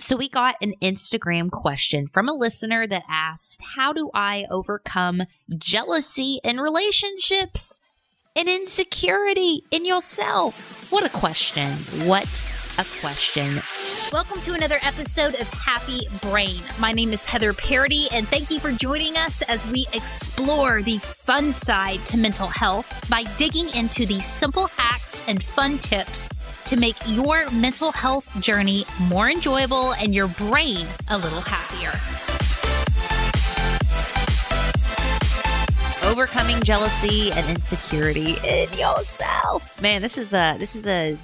So, we got an Instagram question from a listener that asked, How do I overcome jealousy in relationships and insecurity in yourself? What a question. What a question. Welcome to another episode of Happy Brain. My name is Heather Parady, and thank you for joining us as we explore the fun side to mental health by digging into the simple hacks and fun tips to make your mental health journey more enjoyable and your brain a little happier. Overcoming jealousy and insecurity in yourself. Man, this is a this is a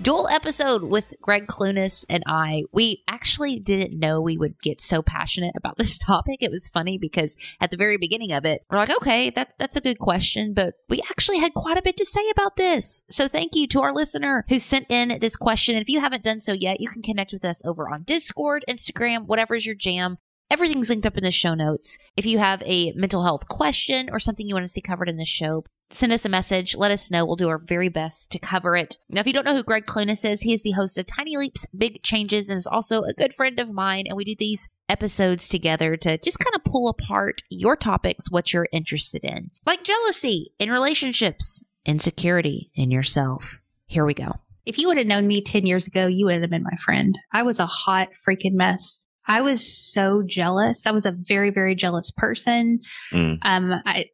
dual episode with Gregg Clunis and I. We actually didn't know we would get so passionate about this topic. It was funny because at the very beginning of it, we're like, okay, that's that's a good question, but we actually had quite a bit to say about this. So thank you to our listener who sent in this question. And if you haven't done so yet, you can connect with us over on Discord, Instagram, whatever's your jam. Everything's linked up in the show notes. If you have a mental health question or something you want to see covered in the show, send us a message. Let us know. We'll do our very best to cover it. Now, if you don't know who Gregg Clunis is, he is the host of Tiny Leaps, Big Changes, and is also a good friend of mine. And we do these episodes together to just kind of pull apart your topics, what you're interested in, like jealousy in relationships, insecurity in yourself. Here we go. If you would have known me 10 years ago, you would have been my friend. I was a hot freaking mess. I was so jealous. I was a very, very jealous person. Mm. Um, I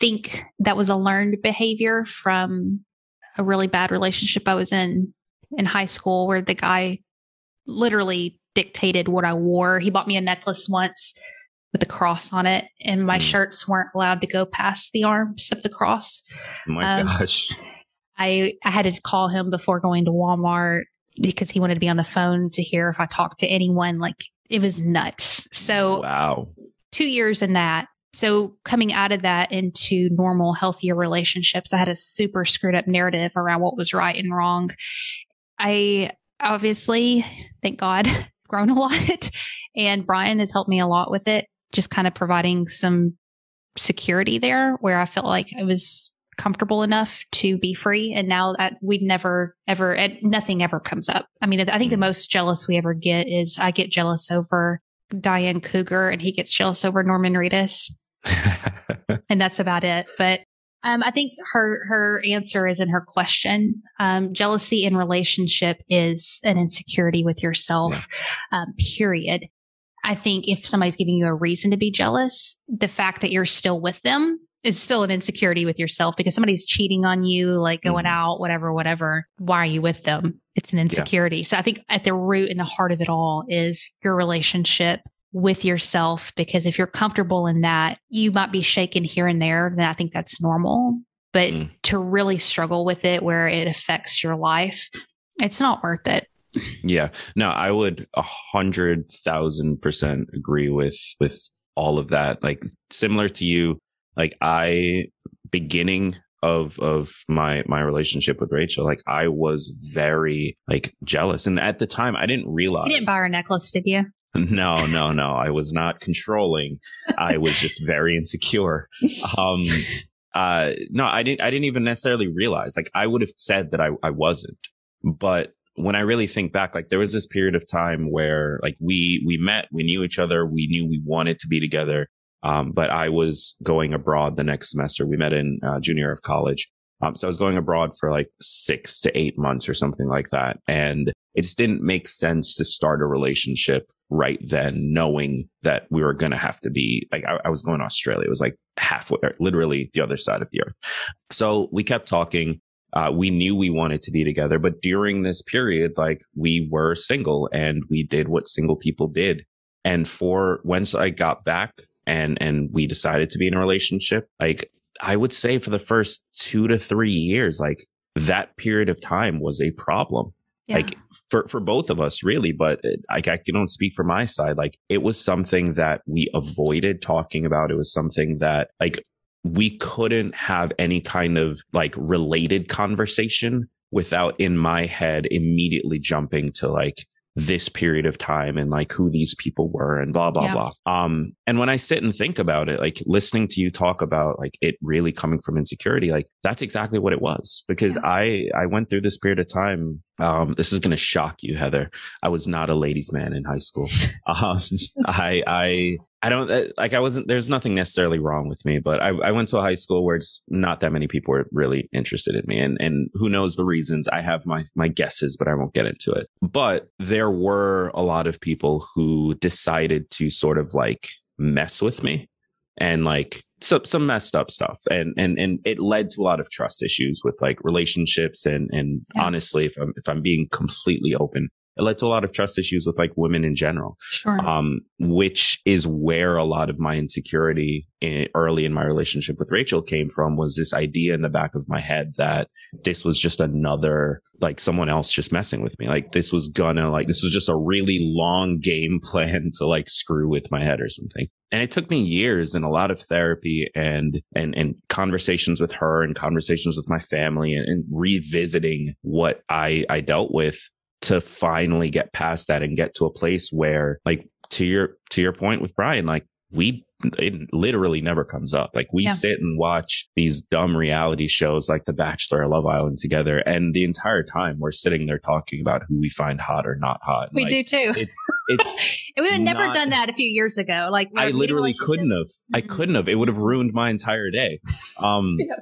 think that was a learned behavior from a really bad relationship I was in in high school where the guy literally dictated what I wore. He bought me a necklace once with a cross on it, and my mm. shirts weren't allowed to go past the arms of the cross. Oh my um, gosh. I, I had to call him before going to Walmart because he wanted to be on the phone to hear if I talked to anyone. Like it was nuts. So, wow. Two years in that. So, coming out of that into normal, healthier relationships, I had a super screwed up narrative around what was right and wrong. I obviously, thank God, grown a lot. And Brian has helped me a lot with it, just kind of providing some security there where I felt like I was comfortable enough to be free. And now that we'd never, ever, nothing ever comes up. I mean, I think the mm. most jealous we ever get is I get jealous over Diane Kruger and he gets jealous over Norman Reedus. and that's about it. But um, I think her her answer is in her question. Um, jealousy in relationship is an insecurity with yourself. Yeah. Um, period. I think if somebody's giving you a reason to be jealous, the fact that you're still with them is still an insecurity with yourself because somebody's cheating on you, like going mm. out, whatever, whatever. Why are you with them? It's an insecurity. Yeah. So I think at the root and the heart of it all is your relationship with yourself. Because if you're comfortable in that, you might be shaken here and there. Then I think that's normal. But mm. to really struggle with it where it affects your life, it's not worth it. Yeah. No, I would a hundred thousand percent agree with with all of that. Like similar to you, like I beginning of of my my relationship with Rachel, like I was very like jealous, and at the time I didn't realize. You didn't buy her a necklace, did you? No, no, no. I was not controlling. I was just very insecure. Um, uh, no, I didn't. I didn't even necessarily realize. Like I would have said that I I wasn't, but when I really think back, like there was this period of time where like we we met, we knew each other, we knew we wanted to be together, um, but I was going abroad the next semester. We met in uh, junior year of college. Um, so I was going abroad for like six to eight months or something like that. And it just didn't make sense to start a relationship right then, knowing that we were going to have to be like, I, I was going to Australia. It was like halfway, literally the other side of the earth. So we kept talking. Uh, we knew we wanted to be together, but during this period, like we were single and we did what single people did. And for once I got back and and we decided to be in a relationship like i would say for the first 2 to 3 years like that period of time was a problem yeah. like for for both of us really but uh, like I don't speak for my side like it was something that we avoided talking about it was something that like we couldn't have any kind of like related conversation without in my head immediately jumping to like this period of time and like who these people were and blah blah Yeah. blah. Um and when i sit and think about it like listening to you talk about like it really coming from insecurity like that's exactly what it was because i i went through this period of time um this is going to shock you heather. I was not a ladies man in high school. Um i i I don't uh, like. I wasn't. There's nothing necessarily wrong with me, but I, I went to a high school where it's not that many people were really interested in me, and and who knows the reasons. I have my my guesses, but I won't get into it. But there were a lot of people who decided to sort of like mess with me, and like some some messed up stuff, and and and it led to a lot of trust issues with like relationships, and and Yeah. honestly, if I'm if I'm being completely open, it led to a lot of trust issues with like women in general Sure. um, which is where a lot of my insecurity in, early in my relationship with Rachel came from was this idea in the back of my head that this was just another, like someone else just messing with me. Like this was gonna, like, this was just a really long game plan to like screw with my head or something. And it took me years and a lot of therapy and, and, and conversations with her and conversations with my family and, and revisiting what I, I dealt with to finally get past that and get to a place where like to your to your point with Brian like we it literally never comes up like we Yeah. sit and watch these dumb reality shows like The Bachelor or Love Island together and the entire time we're sitting there talking about who we find hot or not hot We Like, do too. it's it's we would have never done that a few years ago. Like I literally couldn't have. I Mhm. couldn't have. It would have ruined my entire day. Um, Yeah.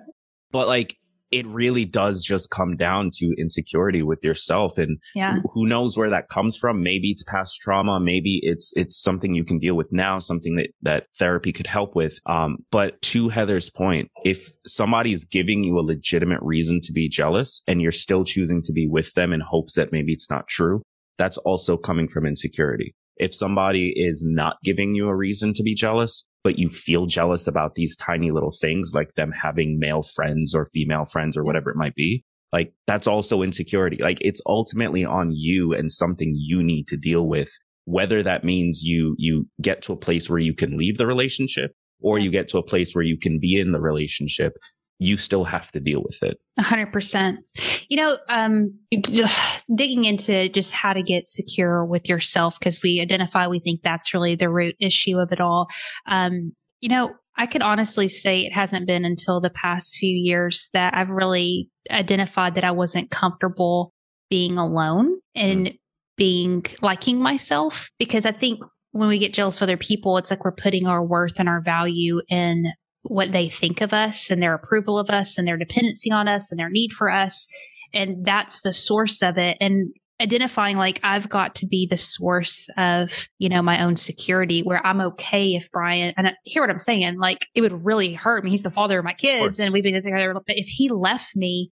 but like it really does just come down to insecurity with yourself and yeah. who knows where that comes from. Maybe it's past trauma. Maybe it's it's something you can deal with now something that that therapy could help with. Um but to heather's point if somebody's giving you a legitimate reason to be jealous and you're still choosing to be with them in hopes that maybe it's not true that's also coming from insecurity. If somebody is not giving you a reason to be jealous but you feel jealous about these tiny little things like them having male friends or female friends or whatever it might be like that's also insecurity. Like it's ultimately on you and something you need to deal with, whether that means you, you get to a place where you can leave the relationship or you get to a place where you can be in the relationship. You still have to deal with it. A hundred percent. You know, um, digging into just how to get secure with yourself because we identify we think that's really the root issue of it all. Um, you know, I could honestly say it hasn't been until the past few years that I've really identified that I wasn't comfortable being alone and being liking myself because I think when we get jealous of other people, it's like we're putting our worth and our value in what they think of us and their approval of us and their dependency on us and their need for us. And that's the source of it. And identifying like I've got to be the source of, you know, my own security where I'm okay if Brian, and I hear what I'm saying, like it would really hurt me. He's the father of my kids course. and we've been together. But if he left me,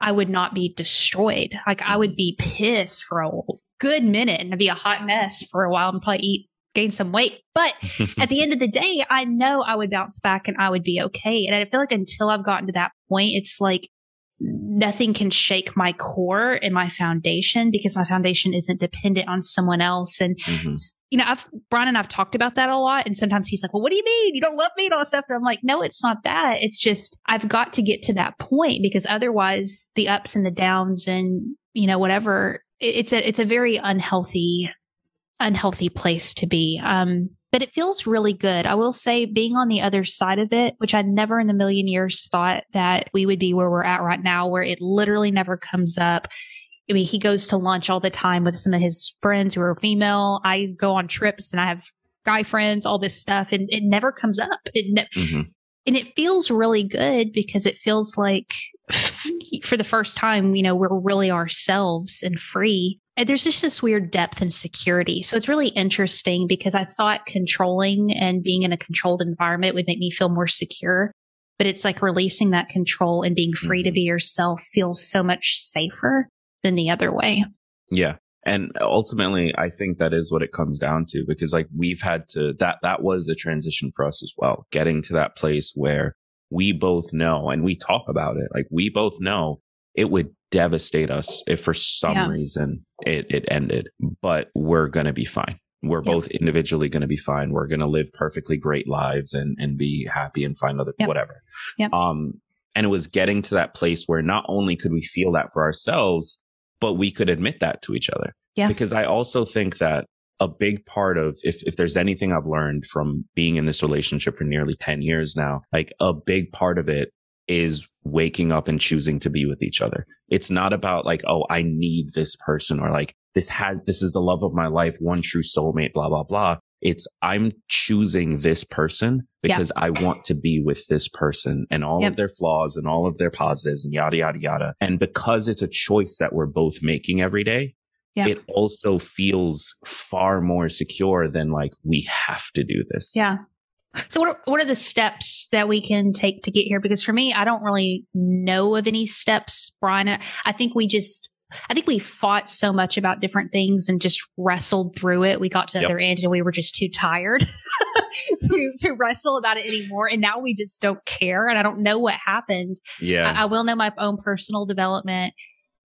I would not be destroyed. Like I would mm-hmm. be pissed for a good minute and I'd be a hot mess for a while and probably eat, gain some weight. But at the end of the day, I know I would bounce back and I would be okay. And I feel like until I've gotten to that point, it's like nothing can shake my core and my foundation because my foundation isn't dependent on someone else. And, Mhm. you know, I've, Brian and I've talked about that a lot. And sometimes he's like, well, what do you mean? You don't love me and all that stuff. And I'm like, no, it's not that. It's just, I've got to get to that point because otherwise the ups and the downs and, you know, whatever, it- it's a, it's a very unhealthy, unhealthy place to be. Um, but it feels really good. I will say being on the other side of it, which I never in a million years thought that we would be where we're at right now, where it literally never comes up. I mean, he goes to lunch all the time with some of his friends who are female. I go on trips and I have guy friends, all this stuff, and it never comes up. It ne- Mhm. and it feels really good because it feels like for the first time, you know, we're really ourselves and free. There's just this weird depth and security. So it's really interesting because I thought controlling and being in a controlled environment would make me feel more secure. But it's like releasing that control and being free to Mhm. be yourself feels so much safer than the other way. Yeah. And ultimately, I think that is what it comes down to because like we've had to, that, that was the transition for us as well. Getting to that place where we both know and we talk about it. Like we both know it would devastate us if for some Yeah. reason it, it ended, but we're going to be fine. We're Yeah. both individually going to be fine. We're going to live perfectly great lives and, and be happy and find other, Yep. whatever. Yep. Um, and it was getting to that place where not only could we feel that for ourselves, but we could admit that to each other. Yeah. Because I also think that a big part of if if there's anything I've learned from being in this relationship for nearly 10 years now, like a big part of it is waking up and choosing to be with each other. It's not about like, oh, I need this person or like this has this is the love of my life, one true soulmate, blah blah blah. It's I'm choosing this person because I want to be with this person and all Yep. of their flaws and all of their positives and yada yada yada. And because it's a choice that we're both making every day, Yeah. it also feels far more secure than like we have to do this. Yeah. So what are, what are the steps that we can take to get here? Because for me, I don't really know of any steps, Brian. I- think we just, I think we fought so much about different things and just wrestled through it. We got to the Yep. other end and we were just too tired to, to wrestle about it anymore. And now we just don't care. And I don't know what happened. Yeah. I, I will know my own personal development,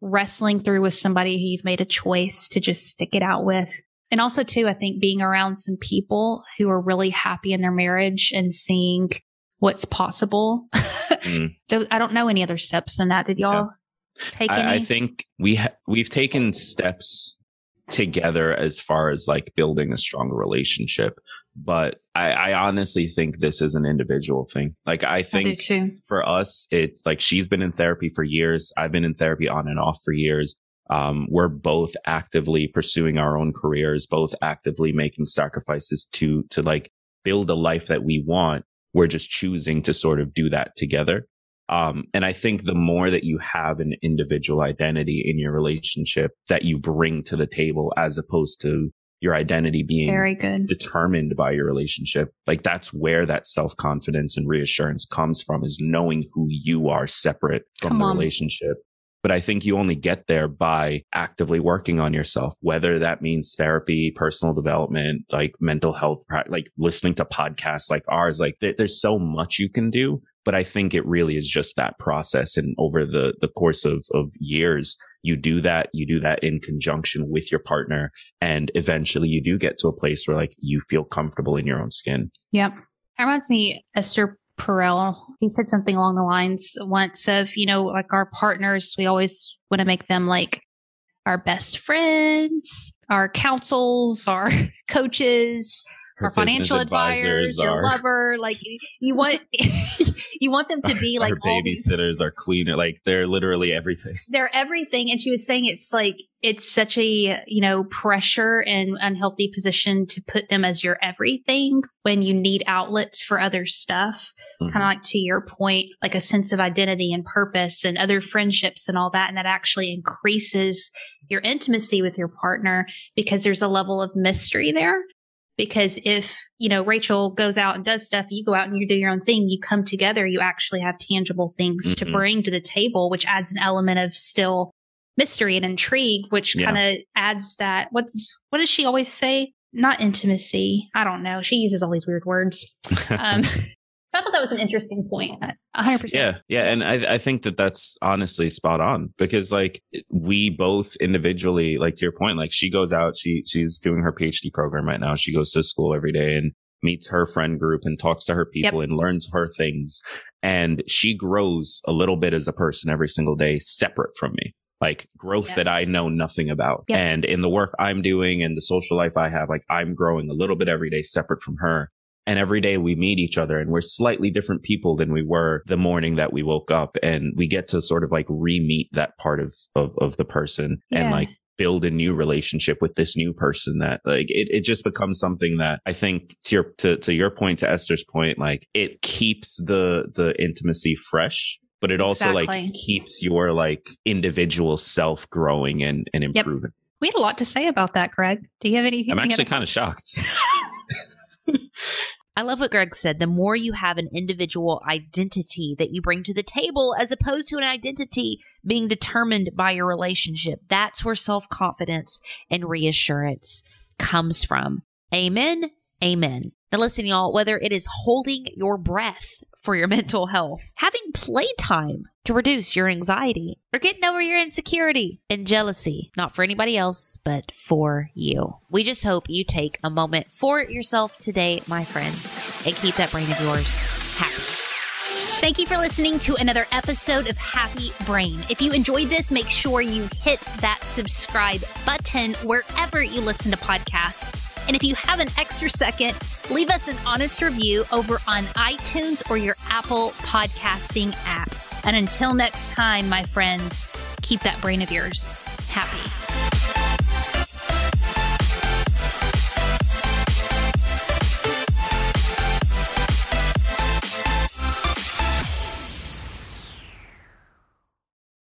wrestling through with somebody who you've made a choice to just stick it out with. And also, too, I think being around some people who are really happy in their marriage and seeing what's possible. Mm. I don't know any other steps than that. Did y'all take any? I, I think we ha- we've taken steps together as far as like building a stronger relationship, but I, I honestly think this is an individual thing. Like I I think too. for us, it's like she's been in therapy for years. I've been in therapy on and off for years. Um, we're both actively pursuing our own careers, both actively making sacrifices to to like build a life that we want. We're just choosing to sort of do that together. Um, and I think the more that you have an individual identity in your relationship that you bring to the table, as opposed to your identity being Very good. determined by your relationship. Like that's where that self confidence and reassurance comes from is knowing who you are separate from Come the on. relationship. But I think you only get there by actively working on yourself, whether that means therapy, personal development, like mental health, like listening to podcasts like ours. Like there's so much you can do, but I think it really is just that process. And over the, the course of, of years, you do that, you do that in conjunction with your partner. And eventually you do get to a place where like you feel comfortable in your own skin. Yep. That reminds me, Esther Perel. He said something along the lines once of, you know, like our partners, we always want to make them like our best friends, our counsels, our coaches, Her our financial business advisors, your are- lover. Like you, you want, you want them to be like our all these babysitters, our cleaner, like they're literally everything. they're everything and she was saying it's like it's such a you know pressure and unhealthy position to put them as your everything when you need outlets for other stuff Mhm. kind of like to your point like a sense of identity and purpose and other friendships and all that and that actually increases your intimacy with your partner because there's a level of mystery there because if you know rachel goes out and does stuff you go out and you do your own thing you come together you actually have tangible things to Mhm. bring to the table which adds an element of still mystery and intrigue which Yeah. kind of adds that what's what does she always say not intimacy i don't know she uses all these weird words um i thought that was an interesting point Uh, 100% Yeah, yeah, and I I think that that's honestly spot on because like we both individually, like to your point, like she goes out, she she's doing her PhD program right now. She goes to school every day and meets her friend group and talks to her people and learns her things, and she grows a little bit as a person every single day, separate from me. Like growth that I know nothing about. Yep. And in the work I'm doing and the social life I have, like I'm growing a little bit every day separate from her. And every day we meet each other and we're slightly different people than we were the morning that we woke up. And we get to sort of like re-meet that part of, of, of the person and like build a new relationship with this new person that like it, it just becomes something that I think to your to, to your point, to Esther's point, like it keeps the the intimacy fresh. But it also Exactly. like keeps your like individual self growing and, and Yep. improving. we had a lot to say about that gregg do you have anything I'm actually kind of shocked. I love what Gregg said. The more you have an individual identity that you bring to the table, as opposed to an identity being determined by your relationship, that's where self confidence and reassurance comes from. Amen. Amen. Now, listen, y'all, whether it is holding your breath for your mental health, having playtime to reduce your anxiety, or getting over your insecurity and jealousy, not for anybody else, but for you. We just hope you take a moment for yourself today, my friends, and keep that brain of yours happy. Thank you for listening to another episode of Happy Brain. If you enjoyed this, make sure you hit that subscribe button wherever you listen to podcasts. And if you have an extra second, leave us an honest review over on iTunes or your Apple podcasting app. And until next time, my friends, keep that brain of yours happy.